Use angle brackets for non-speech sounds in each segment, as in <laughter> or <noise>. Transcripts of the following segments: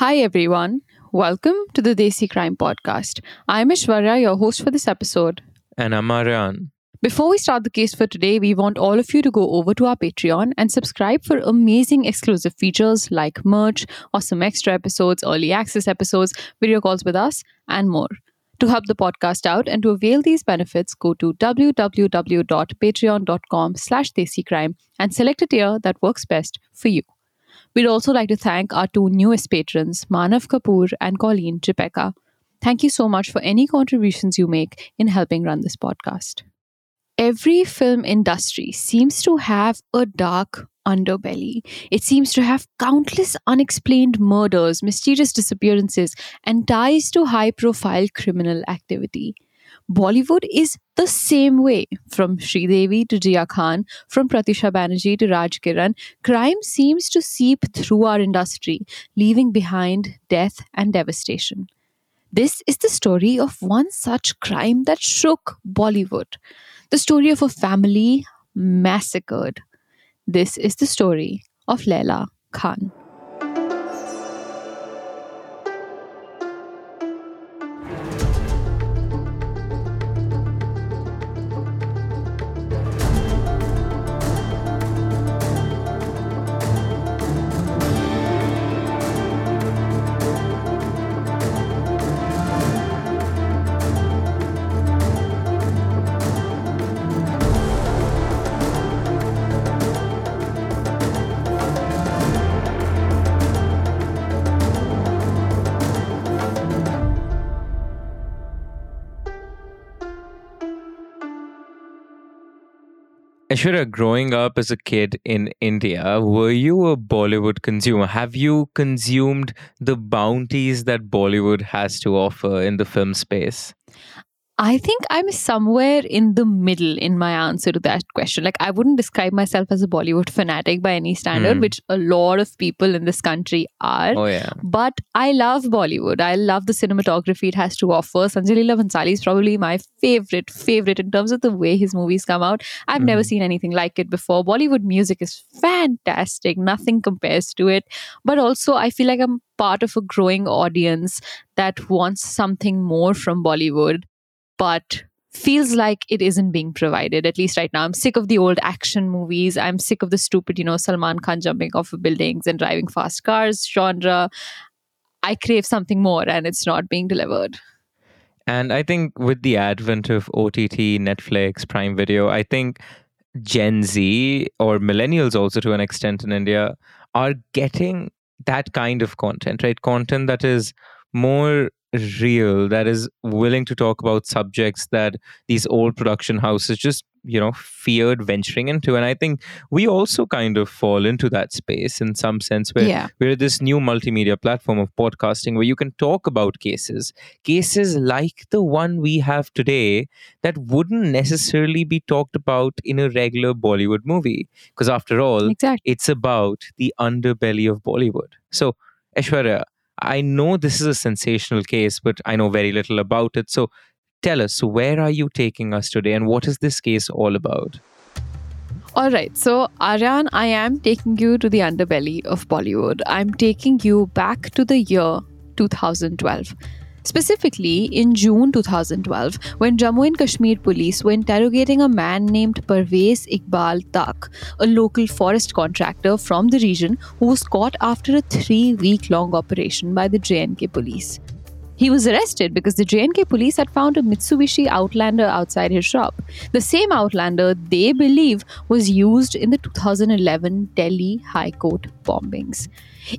Hi, everyone. Welcome to the Desi Crime Podcast. I'm Ishwarya, your host for this episode. And I'm Aryan. Before we start the case for today, we want all of you to go over to our Patreon and subscribe for amazing exclusive features like merch, awesome extra episodes, early access episodes, video calls with us, and more. To help the podcast out and to avail these benefits, go to www.patreon.com slash crime and select a tier that works best for you. We'd also like to thank our two newest patrons, Manav Kapoor and Colleen Chipeka. Thank you so much for any contributions you make in helping run this podcast. Every film industry seems to have a dark underbelly. It seems to have countless unexplained murders, mysterious disappearances, and ties to high profile criminal activity. Bollywood is the same way. From Sridevi to Jia Khan, from Pratyusha Banerjee to Raj Kiran, crime seems to seep through our industry, leaving behind death and devastation. This is the story of one such crime that shook Bollywood. The story of a family massacred. This is the story of Laila Khan. Aishwarya, growing up as a kid in India, were you a Bollywood consumer? Have you consumed the bounties that Bollywood has to offer in the film space? I think I'm somewhere in the middle in my answer to that question. Like, I wouldn't describe myself as a Bollywood fanatic by any standard, mm. which a lot of people in this country are. Oh, yeah. But I love Bollywood. I love the cinematography it has to offer. Sanjay Leela Bhansali is probably my favorite, favorite in terms of the way his movies come out. I've mm. never seen anything like it before. Bollywood music is fantastic. Nothing compares to it. But also, I feel like I'm part of a growing audience that wants something more from Bollywood but feels like it isn't being provided. At least right now i'm sick of the old action movies. I'm sick of the stupid you know salman khan jumping off of buildings and driving fast cars genre. I crave something more and it's not being delivered. And i think with the advent of ott netflix prime video i think gen z or millennials also to an extent in india are getting that kind of content right? Content that is more real that is willing to talk about subjects that these old production houses just you know feared venturing into and i think we also kind of fall into that space in some sense where yeah. we're this new multimedia platform of podcasting where you can talk about cases cases like the one we have today that wouldn't necessarily be talked about in a regular bollywood movie because after all exactly. it's about the underbelly of bollywood so Aishwarya, I know this is a sensational case, but I know very little about it. So tell us, where are you taking us today and what is this case all about? All right, so Aryan, I am taking you to the underbelly of Bollywood. I'm taking you back to the year 2012. Specifically, in June 2012, when Jammu and Kashmir police were interrogating a man named Parvez Iqbal Tak, a local forest contractor from the region who was caught after a three week long operation by the J&K police. He was arrested because the J&K police had found a Mitsubishi Outlander outside his shop. The same Outlander they believe was used in the 2011 Delhi High Court bombings.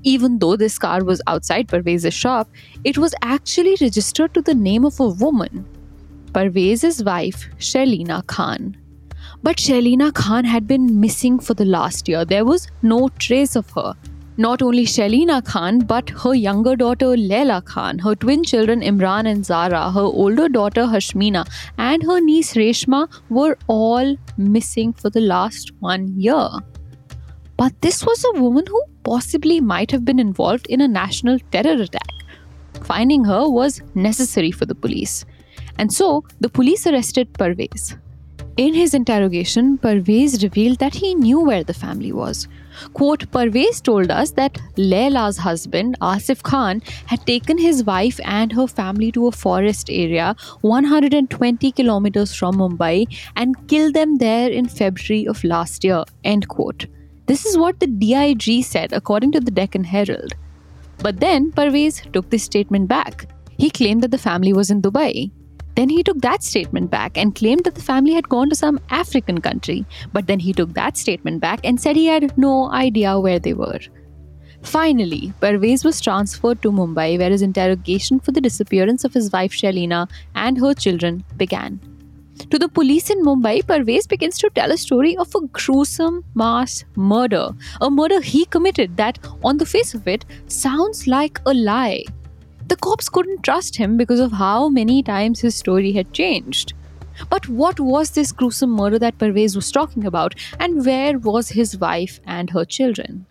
Even though this car was outside Parvez's shop, it was actually registered to the name of a woman, Parvez's wife, Shalina Khan. But Shalina Khan had been missing for the last year. There was no trace of her. Not only Shalina Khan, but her younger daughter Laila Khan, her twin children Imran and Zara, her older daughter Hashmina, and her niece Reshma were all missing for the last one year. But this was a woman who possibly might have been involved in a national terror attack. Finding her was necessary for the police. And so the police arrested Parvez. In his interrogation, Parvez revealed that he knew where the family was. Quote Parvez told us that Laila's husband, Asif Khan, had taken his wife and her family to a forest area 120 kilometers from Mumbai and killed them there in February of last year. End quote. This is what the DIG said, according to the Deccan Herald. But then Parvez took this statement back. He claimed that the family was in Dubai. Then he took that statement back and claimed that the family had gone to some African country. But then he took that statement back and said he had no idea where they were. Finally, Parvez was transferred to Mumbai where his interrogation for the disappearance of his wife Shalina and her children began. To the police in Mumbai, Parvez begins to tell a story of a gruesome mass murder, a murder he committed that, on the face of it, sounds like a lie. The cops couldn't trust him because of how many times his story had changed. But what was this gruesome murder that Parvez was talking about, and where was his wife and her children?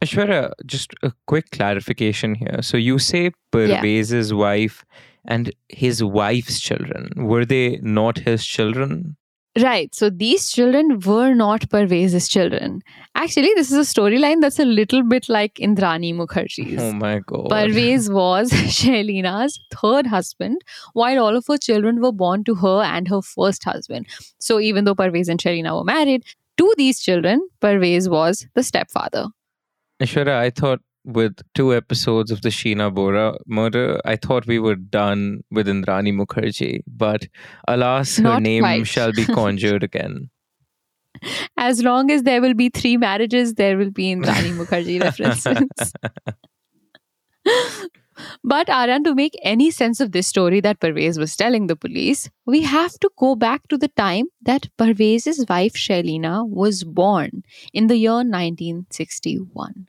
Aishwarya, just a quick clarification here. So you say Parvez's yeah. wife and his wife's children. Were they not his children? Right. So these children were not Parvez's children. Actually, this is a storyline that's a little bit like Indrani Mukherjee's. Oh my god. Parvez <laughs> was <laughs> Shelina's third husband, while all of her children were born to her and her first husband. So even though Parvez and Shelina were married, to these children, Parvez was the stepfather. Aishwarya, I thought with two episodes of the Sheena Bora murder, I thought we were done with Indrani Mukherjee. But alas, her name quite. shall be <laughs> conjured again. As long as there will be three marriages, there will be Indrani Mukherjee <laughs> references. but Aryan, to make any sense of this story that Parvez was telling the police, we have to go back to the time that Parvez's wife Shelina was born in the year 1961.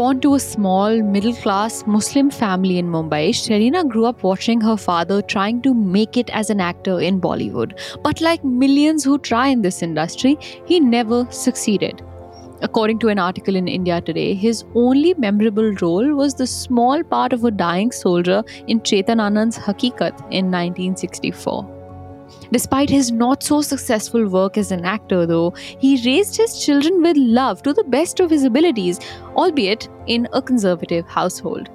Born to a small, middle class Muslim family in Mumbai, Shelina grew up watching her father trying to make it as an actor in Bollywood. But like millions who try in this industry, he never succeeded. According to an article in India Today, his only memorable role was the small part of a dying soldier in Chetan Anand's Hakikat in 1964. Despite his not so successful work as an actor, though, he raised his children with love to the best of his abilities, albeit in a conservative household.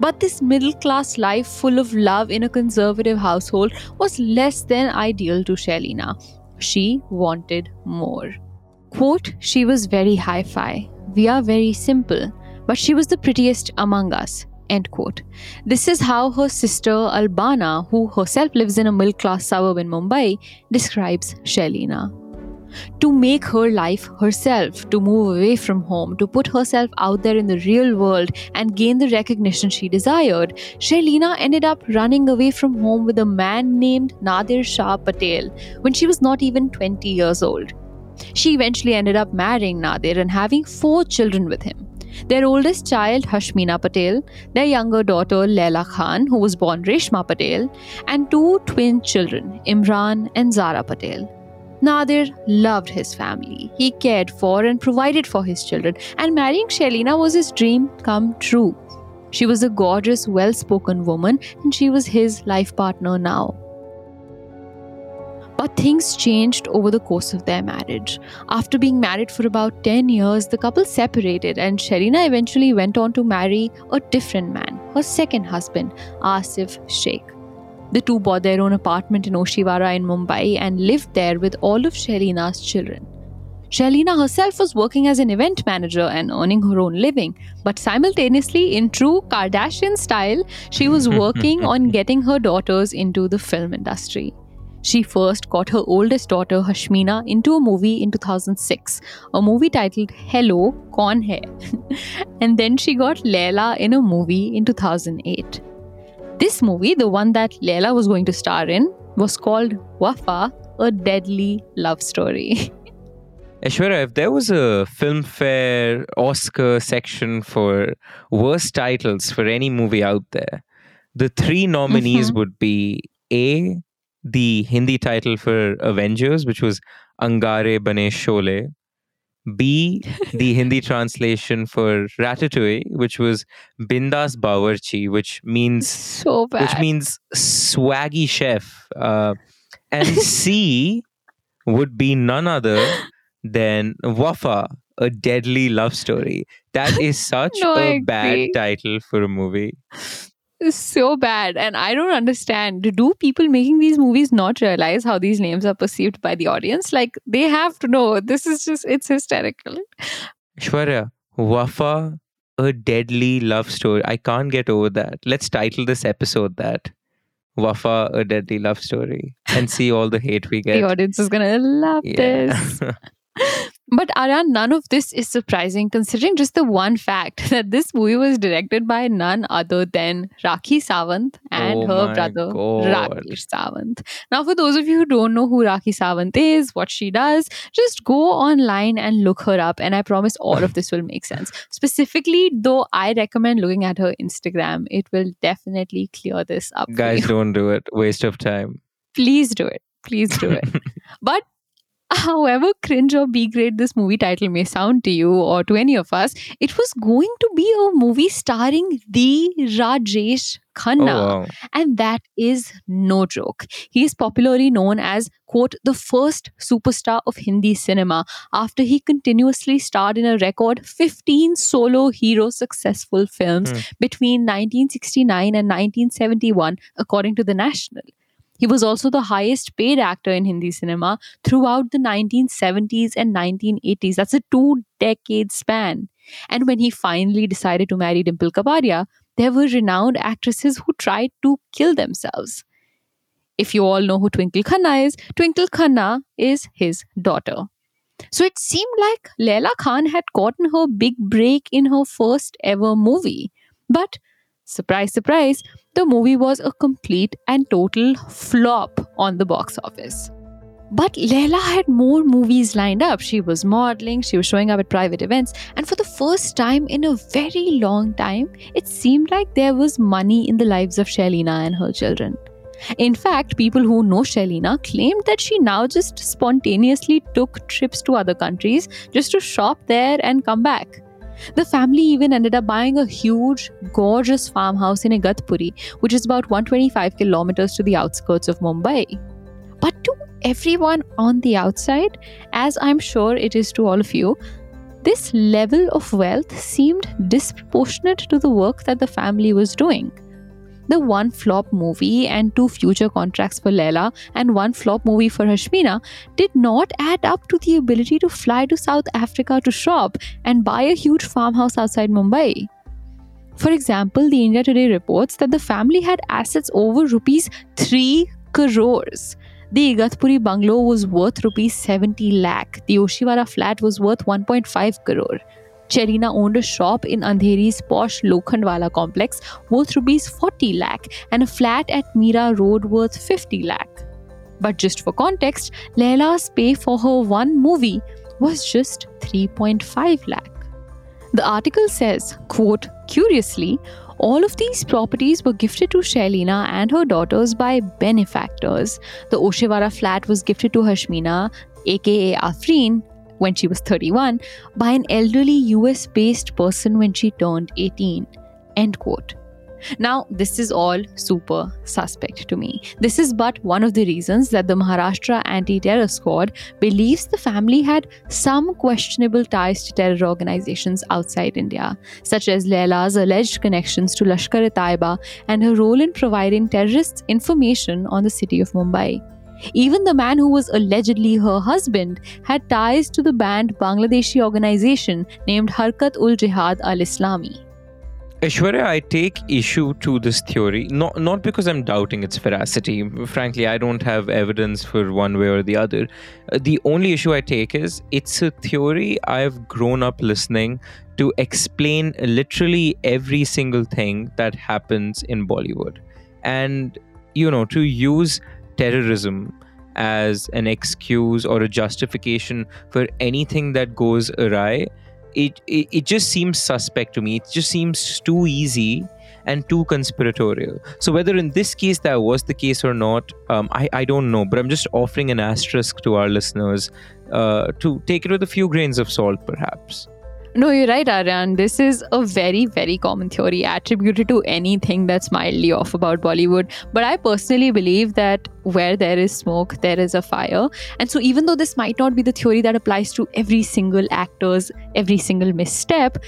But this middle class life full of love in a conservative household was less than ideal to Shelina. She wanted more. Quote, she was very hi fi. We are very simple, but she was the prettiest among us. End quote. This is how her sister Albana, who herself lives in a middle class suburb in Mumbai, describes Shelina. To make her life herself, to move away from home, to put herself out there in the real world and gain the recognition she desired, Shelina ended up running away from home with a man named Nadir Shah Patel when she was not even 20 years old. She eventually ended up marrying Nadir and having four children with him. Their oldest child, Hashmina Patel, their younger daughter, Laila Khan, who was born Reshma Patel, and two twin children, Imran and Zara Patel. Nadir loved his family. He cared for and provided for his children, and marrying Shalina was his dream come true. She was a gorgeous, well spoken woman, and she was his life partner now. But things changed over the course of their marriage. After being married for about 10 years, the couple separated, and Shelina eventually went on to marry a different man, her second husband, Asif Sheikh. The two bought their own apartment in Oshiwara in Mumbai and lived there with all of Shelina's children. Shelina herself was working as an event manager and earning her own living, but simultaneously, in true Kardashian style, she was <laughs> working on getting her daughters into the film industry. She first got her oldest daughter, Hashmina, into a movie in 2006, a movie titled Hello, Kaun Hai? <laughs> and then she got Laila in a movie in 2008. This movie, the one that Laila was going to star in, was called Wafa, a deadly love story. <laughs> Aishwarya, if there was a Filmfare Oscar section for worst titles for any movie out there, the three nominees mm-hmm. would be A the Hindi title for Avengers, which was Angare Bane Sholay. B, <laughs> the Hindi translation for Ratatouille, which was Bindas Bawarchi, which means so bad. which means swaggy chef. Uh, and C <laughs> would be none other than Wafa, a deadly love story. That is <laughs> such No, a bad title for a movie. It's so bad. And I don't understand. Do people making these movies not realize how these names are perceived by the audience? Like, they have to know. This is just, it's hysterical. Shwarya, Wafa, a deadly love story. I can't get over that. Let's title this episode that. Wafa, a deadly love story. And see all the hate we get. The audience is going to love this. <laughs> <laughs> But Aryan, none of this is surprising considering just the one fact <laughs> that this movie was directed by none other than Rakhi Sawant and Oh her brother God. Rakesh Sawant. Now, for those of you who don't know who Rakhi Sawant is, what she does, just go online and look her up, and I promise all of this will make sense. <laughs> Specifically, though, I recommend looking at her Instagram. It will definitely clear this up. Guys, don't do it. Waste of time. please do it. Please do it. <laughs> But however cringe or B grade this movie title may sound to you or to any of us, it was going to be a movie starring the Rajesh Khanna. Oh, wow. And that is no joke. He is popularly known as, quote, the first superstar of Hindi cinema after he continuously starred in a record 15 solo hero successful films Hmm. between 1969 and 1971, according to The National. He was also the highest paid actor in Hindi cinema throughout the 1970s and 1980s. That's a two decade span. And when he finally decided to marry Dimple Kapadia, there were renowned actresses who tried to kill themselves. If you all know who Twinkle Khanna is, Twinkle Khanna is his daughter. So it seemed like Laila Khan had gotten her big break in her first ever movie. But surprise, surprise, the movie was a complete and total flop on the box office. But Laila had more movies lined up. She was modeling, she was showing up at private events, and for the first time in a very long time, it seemed like there was money in the lives of Shalina and her children. In fact, people who know Shalina claimed that she now just spontaneously took trips to other countries just to shop there and come back. The family even ended up buying a huge, gorgeous farmhouse in Igatpuri, which is about 125 kilometers to the outskirts of Mumbai. But to everyone on the outside, as I'm sure it is to all of you, this level of wealth seemed disproportionate to the work that the family was doing. The one flop movie and two future contracts for Laila and one flop movie for Hashmina did not add up to the ability to fly to South Africa to shop and buy a huge farmhouse outside Mumbai. For example, the India Today reports that the family had assets over rupees 3 crores. The Igatpuri bungalow was worth rupees 70 lakh. The Oshiwara flat was worth 1.5 crore. Cherina owned a shop in Andheri's posh Lokhandwala complex worth rupees 40 lakh and a flat at Mira Road worth 50 lakh. But just for context, Laila's pay for her one movie was just 3.5 lakh. The article says, quote, curiously, all of these properties were gifted to Shailina and her daughters by benefactors. The Oshiwara flat was gifted to Hashmina, aka Afreen, when she was 31, by an elderly US based person when she turned 18. End quote. Now, this is all super suspect to me. This is but one of the reasons that the Maharashtra Anti Terror Squad believes the family had some questionable ties to terror organizations outside India, such as Laila's alleged connections to Lashkar e Taiba and her role in providing terrorists information on the city of Mumbai. Even the man who was allegedly her husband had ties to the banned Bangladeshi organization named Harkat ul Jihad al Islami. Aishwarya, I take issue to this theory, not not because I'm doubting its veracity. Frankly, I don't have evidence for one way or the other. Uh, The only issue I take is it's a theory I've grown up listening to explain literally every single thing that happens in Bollywood. And, you know, to use terrorism as an excuse or a justification for anything that goes awry it, it it just seems suspect to me. It just seems too easy and too conspiratorial. So whether in this case that was the case or not, um, I I don't know. But I'm just offering an asterisk to our listeners uh, to take it with a few grains of salt, perhaps. No, you're right, Aryan. This is a very, very common theory attributed to anything that's mildly off about Bollywood. But I personally believe that where there is smoke, there is a fire. And so, even though this might not be the theory that applies to every single actor's every single misstep,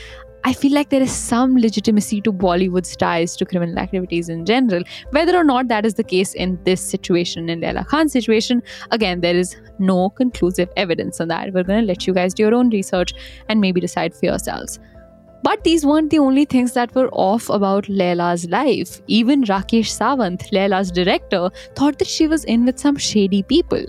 I feel like there is some legitimacy to Bollywood's ties to criminal activities in general. Whether or not that is the case in this situation, in Laila Khan's situation, again, there is no conclusive evidence on that. We're going to let you guys do your own research and maybe decide for yourselves. But these weren't the only things that were off about Laila's life. Even Rakesh Sawant, Laila's director, thought that she was in with some shady people.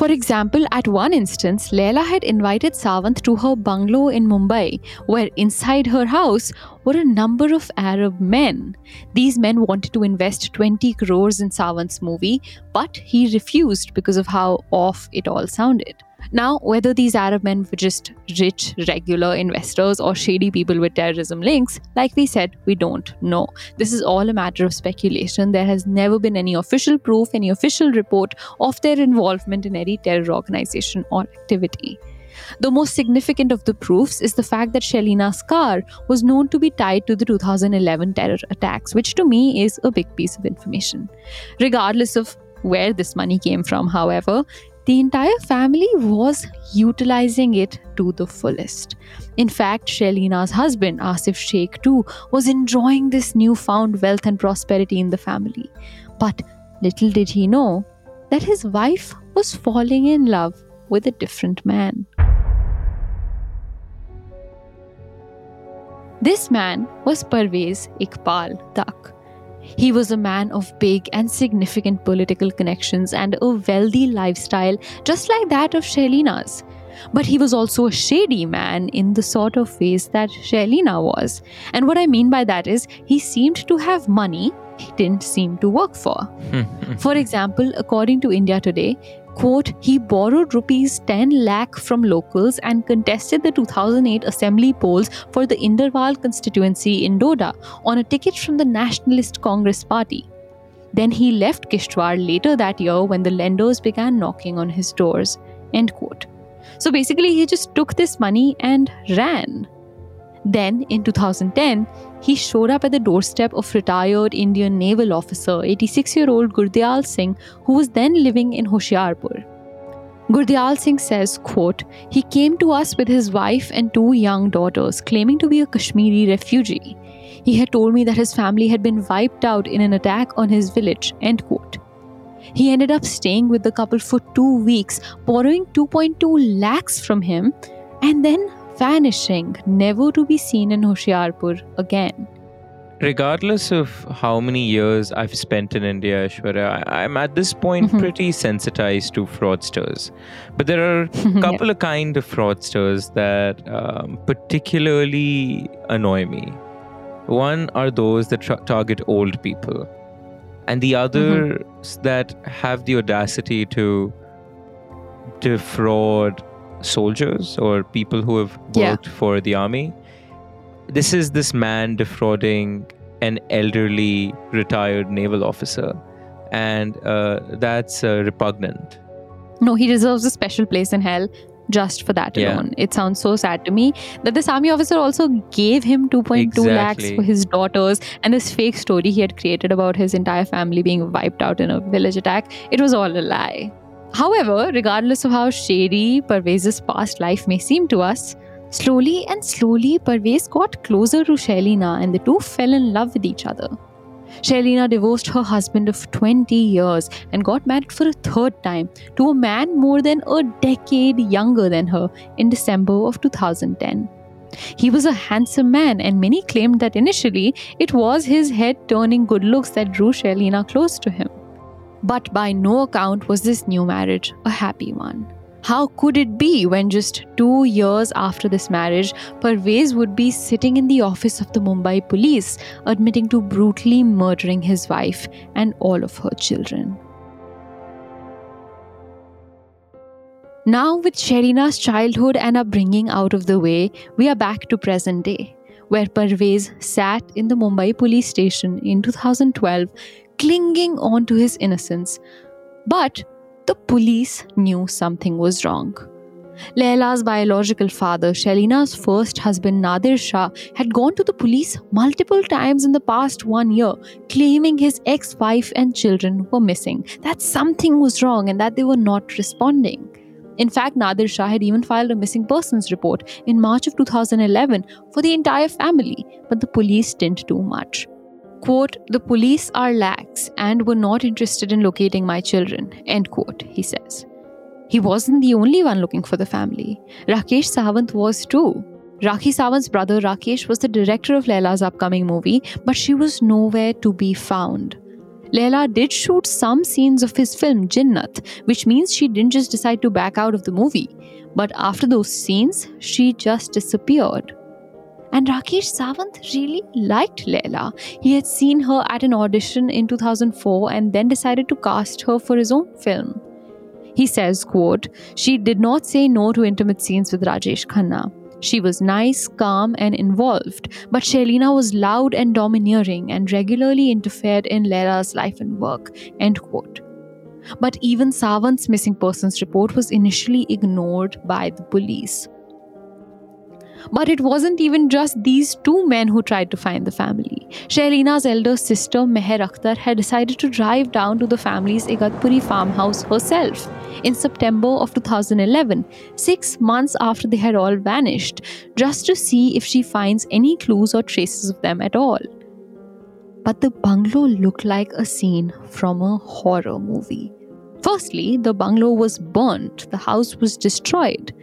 For example, at one instance, Laila had invited Sawant to her bungalow in Mumbai, where inside her house were a number of Arab men. These men wanted to invest 20 crores in Sawant's movie, but he refused because of how off it all sounded. Now, whether these Arab men were just rich, regular investors or shady people with terrorism links, like we said, we don't know. This is all a matter of speculation. There has never been any official proof, any official report of their involvement in any terror organization or activity. The most significant of the proofs is the fact that Shelina's car was known to be tied to the 2011 terror attacks, which to me is a big piece of information. Regardless of where this money came from, however, the entire family was utilizing it to the fullest. In fact, Shelina's husband, Asif Sheikh, too, was enjoying this newfound wealth and prosperity in the family. But little did he know that his wife was falling in love with a different man. This man was Parvez Iqbal Tak. He was a man of big and significant political connections and a wealthy lifestyle, just like that of Shelina's. But he was also a shady man in the sort of ways that Shelina was. And what I mean by that is, he seemed to have money he didn't seem to work for. <laughs> for example, according to India Today, quote, he borrowed rupees 10 lakh from locals and contested the 2008 assembly polls for the Inderwal constituency in Doda on a ticket from the Nationalist Congress Party. Then he left Kishtwar later that year when the lenders began knocking on his doors. End quote. So basically, he just took this money and ran. Then, in 2010, he showed up at the doorstep of retired Indian naval officer 86 year old Gurdial Singh, who was then living in Hoshiarpur. Gurdial Singh says, quote, He came to us with his wife and two young daughters, claiming to be a Kashmiri refugee. He had told me that his family had been wiped out in an attack on his village. End quote. He ended up staying with the couple for two weeks, borrowing 2.2 lakhs from him, and then vanishing, never to be seen in Hoshiarpur again. Regardless of how many years I've spent in India, Aishwarya, I- am at this point Mm-hmm. pretty sensitized to fraudsters. But there are <laughs> a couple of kind of fraudsters that um, particularly annoy me. One are those that tra- target old people, and the others Mm-hmm. that have the audacity to defraud soldiers or people who have Yeah. worked for the army. This is this man defrauding an elderly retired naval officer, and uh, that's uh, repugnant. No, he deserves a special place in hell just for that Yeah. alone. It sounds so sad to me that this army officer also gave him 2.2 lakhs for his daughters and this fake story he had created about his entire family being wiped out in a village attack. It was all a lie. However, regardless of how shady Parvez's past life may seem to us, slowly and slowly Parvez got closer to Shelina and the two fell in love with each other. Shelina divorced her husband of 20 years and got married for a third time to a man more than a decade younger than her in December of 2010. He was a handsome man, and many claimed that initially it was his head turning good looks that drew Shelina close to him. But by no account was this new marriage a happy one. How could it be when just two years after this marriage, Parvez would be sitting in the office of the Mumbai police, admitting to brutally murdering his wife and all of her children? Now, with Sherina's childhood and upbringing out of the way, we are back to present day, where Parvez sat in the Mumbai police station in 2012, clinging on to his innocence. But the police knew something was wrong. Laila's biological father, Shalina's first husband Nadir Shah, had gone to the police multiple times in the past one year, claiming his ex wife and children were missing, that something was wrong and that they were not responding. In fact, Nadir Shah had even filed a missing persons report in March of 2011 for the entire family, but the police didn't do much. Quote, the police are lax and were not interested in locating my children, end quote, he says. He wasn't the only one looking for the family. Rakesh Sawant was too. Rakhi Sawant's brother Rakesh was the director of Laila's upcoming movie, but she was nowhere to be found. Laila did shoot some scenes of his film Jinnat, which means she didn't just decide to back out of the movie. But after those scenes, she just disappeared. And Rakesh Sawant really liked Laila. He had seen her at an audition in 2004 and then decided to cast her for his own film. He says, quote, She did not say no to intimate scenes with Rajesh Khanna. She was nice, calm, and involved, but Shelina was loud and domineering and regularly interfered in Laila's life and work. End quote. But even Sawant's missing persons report was initially ignored by the police. But it wasn't even just these two men who tried to find the family. Shelina's elder sister, Meher Akhtar, had decided to drive down to the family's Igatpuri farmhouse herself in September of 2011, six months after they had all vanished, just to see if she finds any clues or traces of them at all. But the bungalow looked like a scene from a horror movie. Firstly, the bungalow was burnt, the house was destroyed.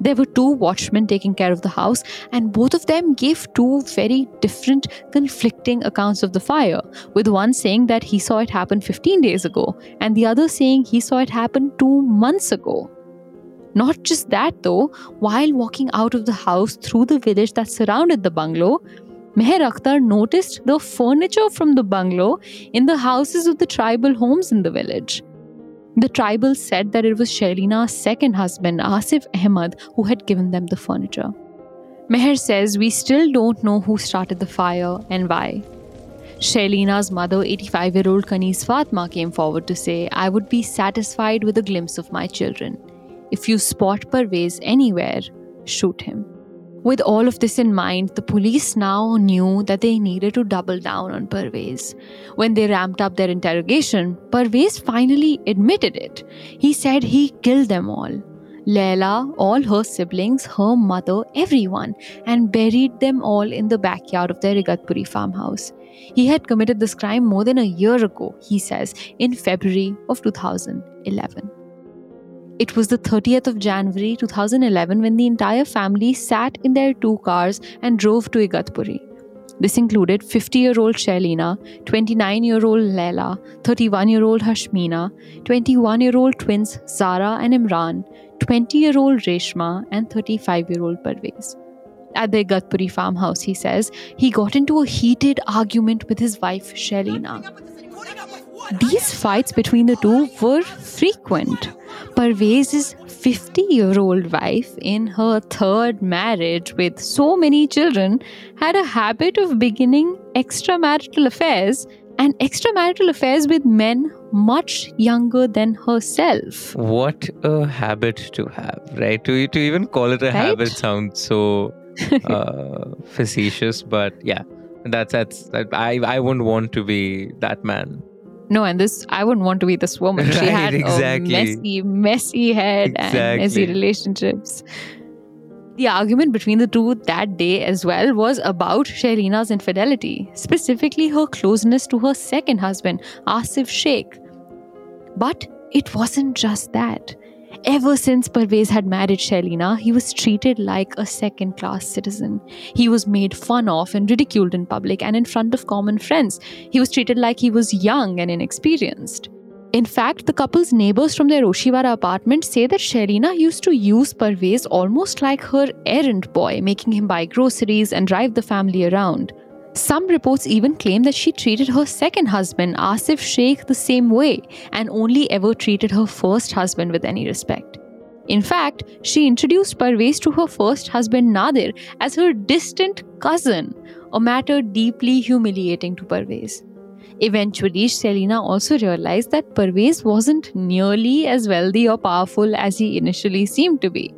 There were two watchmen taking care of the house, and both of them gave two very different, conflicting accounts of the fire, with one saying that he saw it happen 15 days ago, and the other saying he saw it happen two months ago. Not just that, though, while walking out of the house through the village that surrounded the bungalow, Meher Akhtar noticed the furniture from the bungalow in the houses of the tribal homes in the village. The tribals said that it was Shelina's second husband, Asif Ahmad, who had given them the furniture. Meher says we still don't know who started the fire and why. Shelina's mother, 85 year old Kanis Fatma, came forward to say, I would be satisfied with a glimpse of my children. If you spot Parvez anywhere, shoot him. With all of this in mind, the police now knew that they needed to double down on Parvez. When they ramped up their interrogation, Parvez finally admitted it. He said he killed them all. Laila, all her siblings, her mother, everyone, and buried them all in the backyard of their Igatpuri farmhouse. He had committed this crime more than a year ago, he says, in February of 2011. It was the 30th of January 2011 when the entire family sat in their two cars and drove to Igatpuri. This included 50 year old Shelina, 29 year old Laila, 31 year old Hashmina, 21 year old twins Zara and Imran, 20 year old Reshma, and 35 year old Parvez. At the Igatpuri farmhouse, he says, he got into a heated argument with his wife Shelina. These fights between the two were frequent. Parvez's 50 year old wife, in her third marriage with so many children, had a habit of beginning extramarital affairs and extramarital affairs with men much younger than herself. What a habit to have, right? To, to even call it a right? habit sounds so <laughs> uh, facetious, but yeah, that's that's that, I I wouldn't want to be that man. No, and this I wouldn't want to be this woman. Right, she had exactly. a messy, messy head exactly. and messy relationships. The argument between the two that day as well was about Shelina's infidelity, specifically her closeness to her second husband, Asif Sheikh. But it wasn't just that. Ever since Parvez had married Shelina, he was treated like a second class citizen. He was made fun of and ridiculed in public and in front of common friends. He was treated like he was young and inexperienced. In fact, the couple's neighbors from their Oshiwara apartment say that Shelina used to use Parvez almost like her errand boy, making him buy groceries and drive the family around. Some reports even claim that she treated her second husband, Asif Sheikh, the same way and only ever treated her first husband with any respect. In fact, she introduced Parvez to her first husband Nadir as her distant cousin, a matter deeply humiliating to Parvez. Eventually, Selina also realized that Parvez wasn't nearly as wealthy or powerful as he initially seemed to be.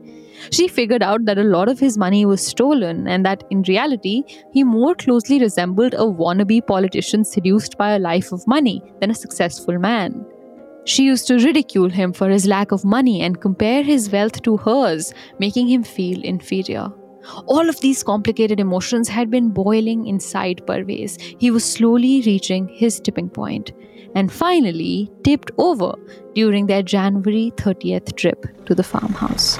She figured out that a lot of his money was stolen and that in reality, he more closely resembled a wannabe politician seduced by a life of money than a successful man. She used to ridicule him for his lack of money and compare his wealth to hers, making him feel inferior. All of these complicated emotions had been boiling inside Parvez. He was slowly reaching his tipping point and finally tipped over during their January 30th trip to the farmhouse.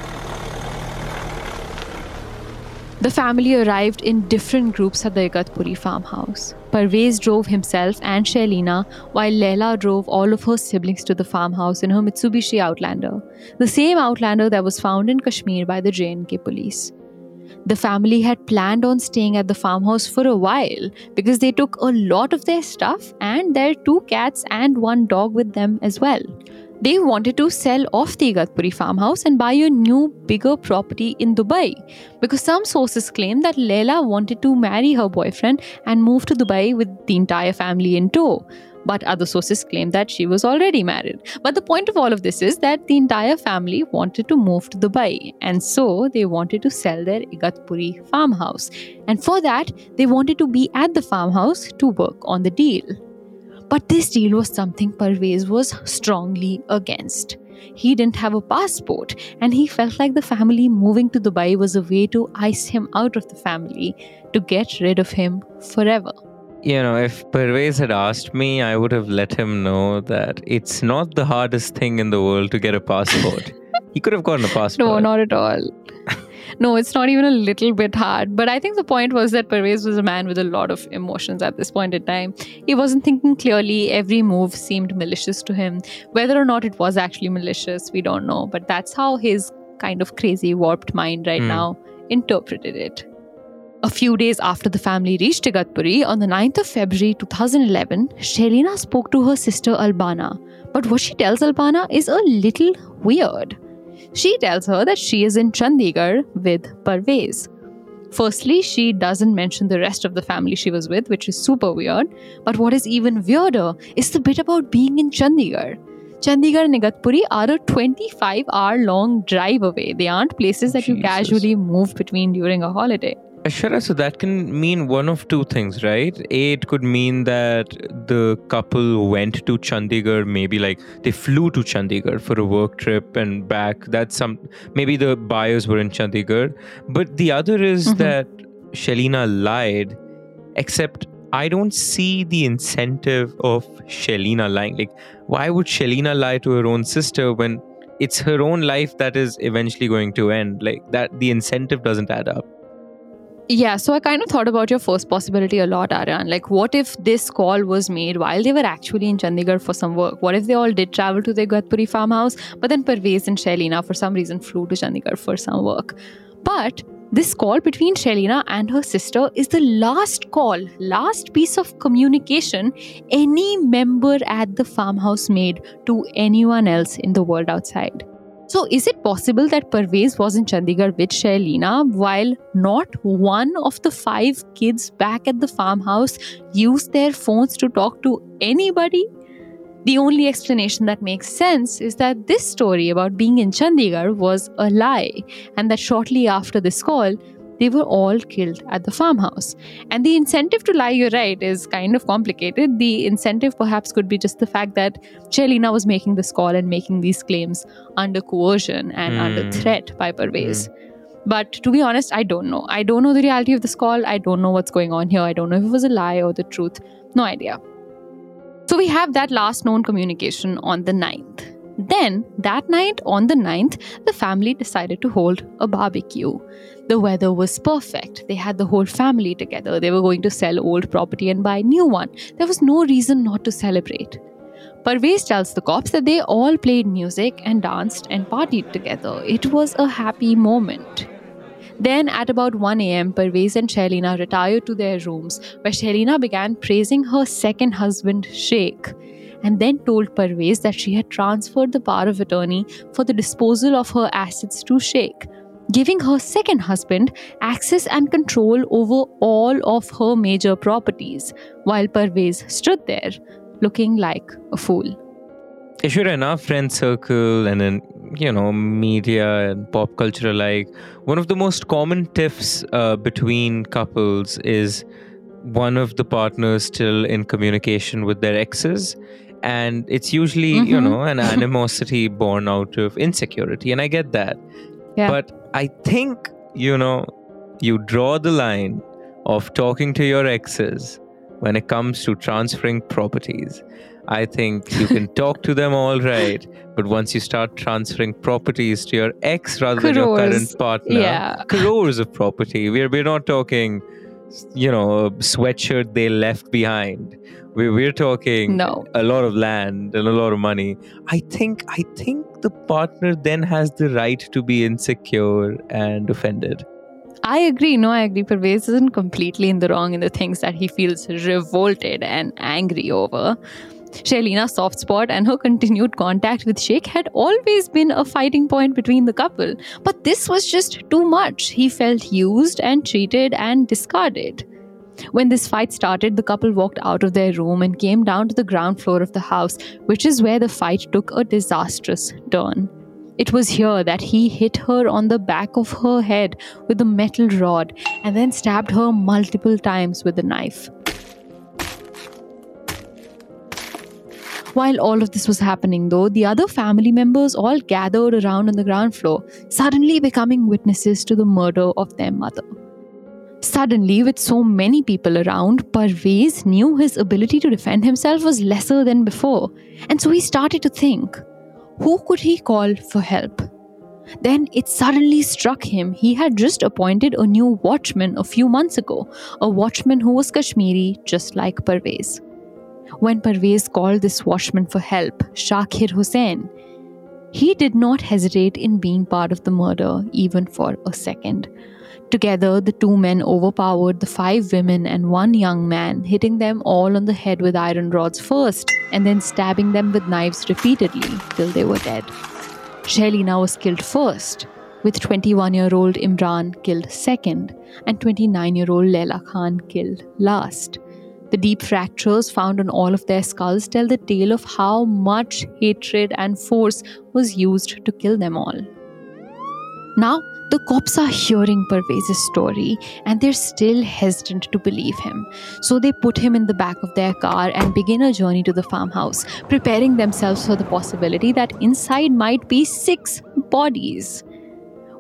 The family arrived in different groups at the Igatpuri farmhouse. Parvez drove himself and Shelina, while Laila drove all of her siblings to the farmhouse in her Mitsubishi Outlander, the same Outlander that was found in Kashmir by the J&K police. The family had planned on staying at the farmhouse for a while because they took a lot of their stuff and their two cats and one dog with them as well. They wanted to sell off the Igatpuri farmhouse and buy a new, bigger property in Dubai because some sources claim that Laila wanted to marry her boyfriend and move to Dubai with the entire family in tow but other sources claim that she was already married. But the point of all of this is that the entire family wanted to move to Dubai, and so they wanted to sell their Igatpuri farmhouse. And for that, they wanted to be at the farmhouse to work on the deal. But this deal was something Parvez was strongly against. He didn't have a passport, and he felt like the family moving to Dubai was a way to ice him out of the family to get rid of him forever you know, if Parvez had asked me, I would have let him know that it's not the hardest thing in the world to get a passport. <laughs> he could have gotten a passport. No, not at all. <laughs> no, it's not even a little bit hard. But I think the point was that Parvez was a man with a lot of emotions at this point in time. He wasn't thinking clearly. Every move seemed malicious to him. Whether or not it was actually malicious, we don't know. But that's how his kind of crazy, warped mind right mm. now interpreted it. A few days after the family reached Igatpuri, on the 9th of February 2011, Shelina spoke to her sister Albana. But what she tells Albana is a little weird. She tells her that she is in Chandigarh with Parvez. Firstly, she doesn't mention the rest of the family she was with, which is super weird. But what is even weirder is the bit about being in Chandigarh. Chandigarh and Igatpuri are a 25 hour long drive away. They aren't places that Jesus. you casually move between during a holiday. Aishwarya, so that can mean one of two things, right? A, it could mean that the couple went to Chandigarh, maybe like they flew to Chandigarh for a work trip and back. That's some, maybe the buyers were in Chandigarh. But the other is mm-hmm. that Shalina lied, except I don't see the incentive of Shalina lying. Like, why would Shalina lie to her own sister when it's her own life that is eventually going to end? Like, that the incentive doesn't add up. Yeah, so I kind of thought about your first possibility a lot, Aryan. Like, what if this call was made while they were actually in Chandigarh for some work? What if they all did travel to their Igatpuri farmhouse, but then Parvez and Shelina for some reason flew to Chandigarh for some work? But this call between Shalina and her sister is the last call, last piece of communication any member at the farmhouse made to anyone else in the world outside. So, is it possible that Parvez was in Chandigarh with Shailina while not one of the five kids back at the farmhouse used their phones to talk to anybody? The only explanation that makes sense is that this story about being in Chandigarh was a lie, and that shortly after this call, they were all killed at the farmhouse. And the incentive to lie, you're right, is kind of complicated. The incentive perhaps could be just the fact that Chelina was making this call and making these claims under coercion and mm. under threat by Parvez. Mm. But to be honest, I don't know. I don't know the reality of this call. I don't know what's going on here. I don't know if it was a lie or the truth. No idea. So we have that last known communication on the 9th. Then, that night on the 9th, the family decided to hold a barbecue. The weather was perfect. They had the whole family together. They were going to sell old property and buy a new one. There was no reason not to celebrate. Parvez tells the cops that they all played music and danced and partied together. It was a happy moment. Then, at about 1 am, Parvez and Shelina retired to their rooms, where Shelina began praising her second husband, Sheikh, and then told Parvez that she had transferred the power of attorney for the disposal of her assets to Sheikh giving her second husband access and control over all of her major properties, while Parvez stood there looking like a fool. Sure enough, friend circle and then you know, media and pop culture alike, one of the most common tiffs uh, between couples is one of the partners still in communication with their exes. And it's usually, mm-hmm. you know, an animosity born out of insecurity. And I get that. Yeah. But I think, you know, you draw the line of talking to your exes when it comes to transferring properties. I think you can <laughs> talk to them all right, but once you start transferring properties to your ex rather crores. than your current partner, yeah. crores of property. We're we're not talking, you know, sweatshirt they left behind. We're we're talking no. a lot of land and a lot of money. I think I think the partner then has the right to be insecure and offended. I agree. No, I agree. Parvez isn't completely in the wrong in the things that he feels revolted and angry over. Shelina's soft spot and her continued contact with Sheikh had always been a fighting point between the couple. But this was just too much. He felt used and treated and discarded. When this fight started, the couple walked out of their room and came down to the ground floor of the house, which is where the fight took a disastrous turn. It was here that he hit her on the back of her head with a metal rod and then stabbed her multiple times with a knife. While all of this was happening, though, the other family members all gathered around on the ground floor, suddenly becoming witnesses to the murder of their mother. Suddenly, with so many people around, Parvez knew his ability to defend himself was lesser than before, and so he started to think who could he call for help? Then it suddenly struck him he had just appointed a new watchman a few months ago, a watchman who was Kashmiri, just like Parvez. When Parvez called this watchman for help, Shakir Hussain, he did not hesitate in being part of the murder even for a second. Together, the two men overpowered the five women and one young man, hitting them all on the head with iron rods first, and then stabbing them with knives repeatedly till they were dead. Shelina was killed first, with 21 year old Imran killed second, and 29 year old Laila Khan killed last. The deep fractures found on all of their skulls tell the tale of how much hatred and force was used to kill them all. Now, the cops are hearing Parvez's story and they're still hesitant to believe him. So they put him in the back of their car and begin a journey to the farmhouse, preparing themselves for the possibility that inside might be six bodies.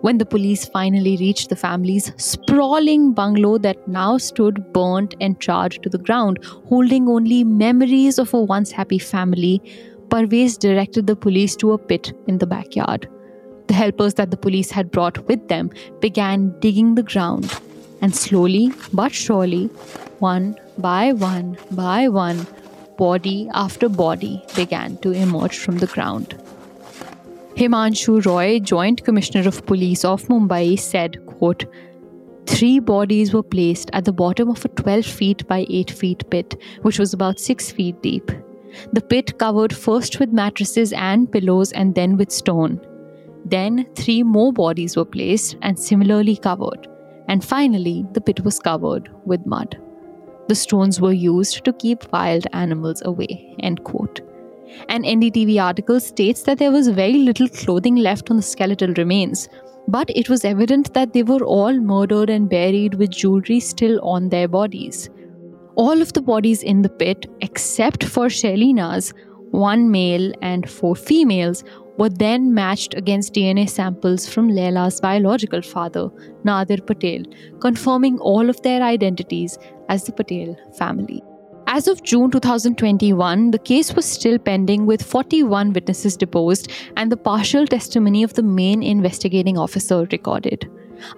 When the police finally reached the family's sprawling bungalow that now stood burnt and charred to the ground, holding only memories of a once happy family, Parvez directed the police to a pit in the backyard. The helpers that the police had brought with them began digging the ground, and slowly but surely, one by one by one, body after body began to emerge from the ground. Himanshu Roy, Joint Commissioner of Police of Mumbai, said, quote, Three bodies were placed at the bottom of a 12 feet by 8 feet pit, which was about 6 feet deep. The pit covered first with mattresses and pillows and then with stone. Then, three more bodies were placed and similarly covered. And finally, the pit was covered with mud. The stones were used to keep wild animals away. End quote. An NDTV article states that there was very little clothing left on the skeletal remains, but it was evident that they were all murdered and buried with jewelry still on their bodies. All of the bodies in the pit, except for Shelina's, one male and four females, were then matched against DNA samples from Laila's biological father, Nadir Patel, confirming all of their identities as the Patel family. As of June 2021, the case was still pending with 41 witnesses deposed and the partial testimony of the main investigating officer recorded.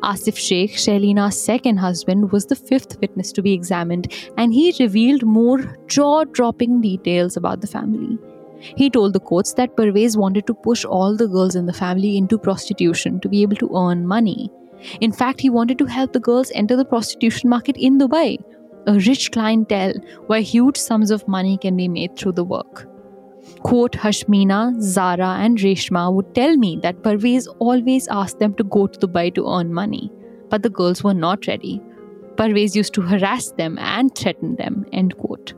Asif Sheikh, Shelina's second husband, was the fifth witness to be examined, and he revealed more jaw dropping details about the family. He told the courts that Parvez wanted to push all the girls in the family into prostitution to be able to earn money. In fact, he wanted to help the girls enter the prostitution market in Dubai, a rich clientele where huge sums of money can be made through the work. Quote Hashmina, Zara, and Reshma would tell me that Parvez always asked them to go to Dubai to earn money, but the girls were not ready. Parvez used to harass them and threaten them. End quote.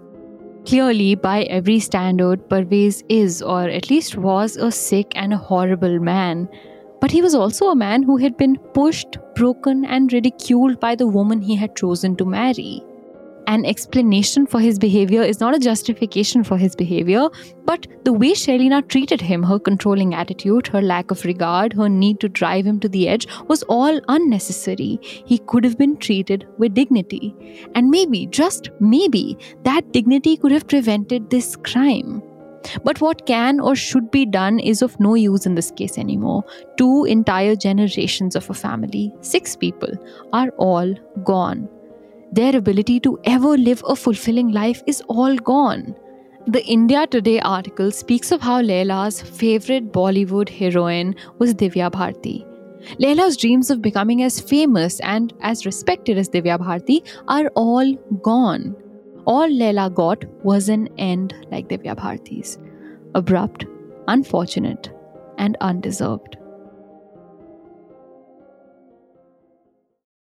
Clearly, by every standard, Parvez is, or at least was, a sick and a horrible man. But he was also a man who had been pushed, broken, and ridiculed by the woman he had chosen to marry an explanation for his behavior is not a justification for his behavior, but the way Shelina treated him, her controlling attitude, her lack of regard, her need to drive him to the edge, was all unnecessary. He could have been treated with dignity. And maybe, just maybe, that dignity could have prevented this crime. But what can or should be done is of no use in this case anymore. Two entire generations of a family, six people, are all gone their ability to ever live a fulfilling life is all gone. The India Today article speaks of how Laila's favorite Bollywood heroine was Divya Bharti. Laila's dreams of becoming as famous and as respected as Divya Bharti are all gone. All Laila got was an end like Divya Bharti's abrupt, unfortunate, and undeserved.